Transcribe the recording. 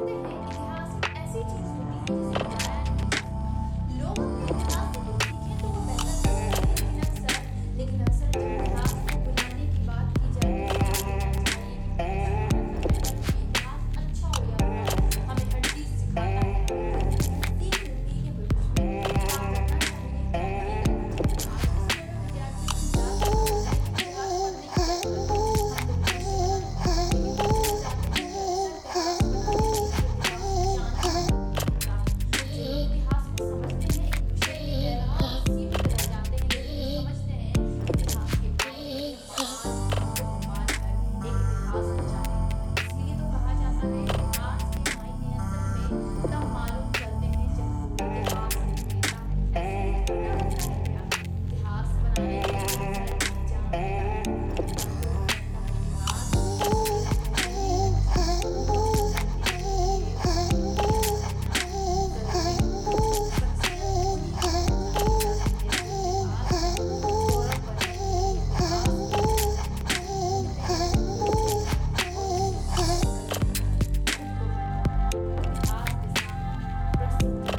कहते हैं इतिहास एक ऐसी चीज़ होती है जिसको लोग अपने इतिहास से सीखें तो वो बेहतर लेकिन अक्सर लेकिन अक्सर इतिहास बनाने Bye.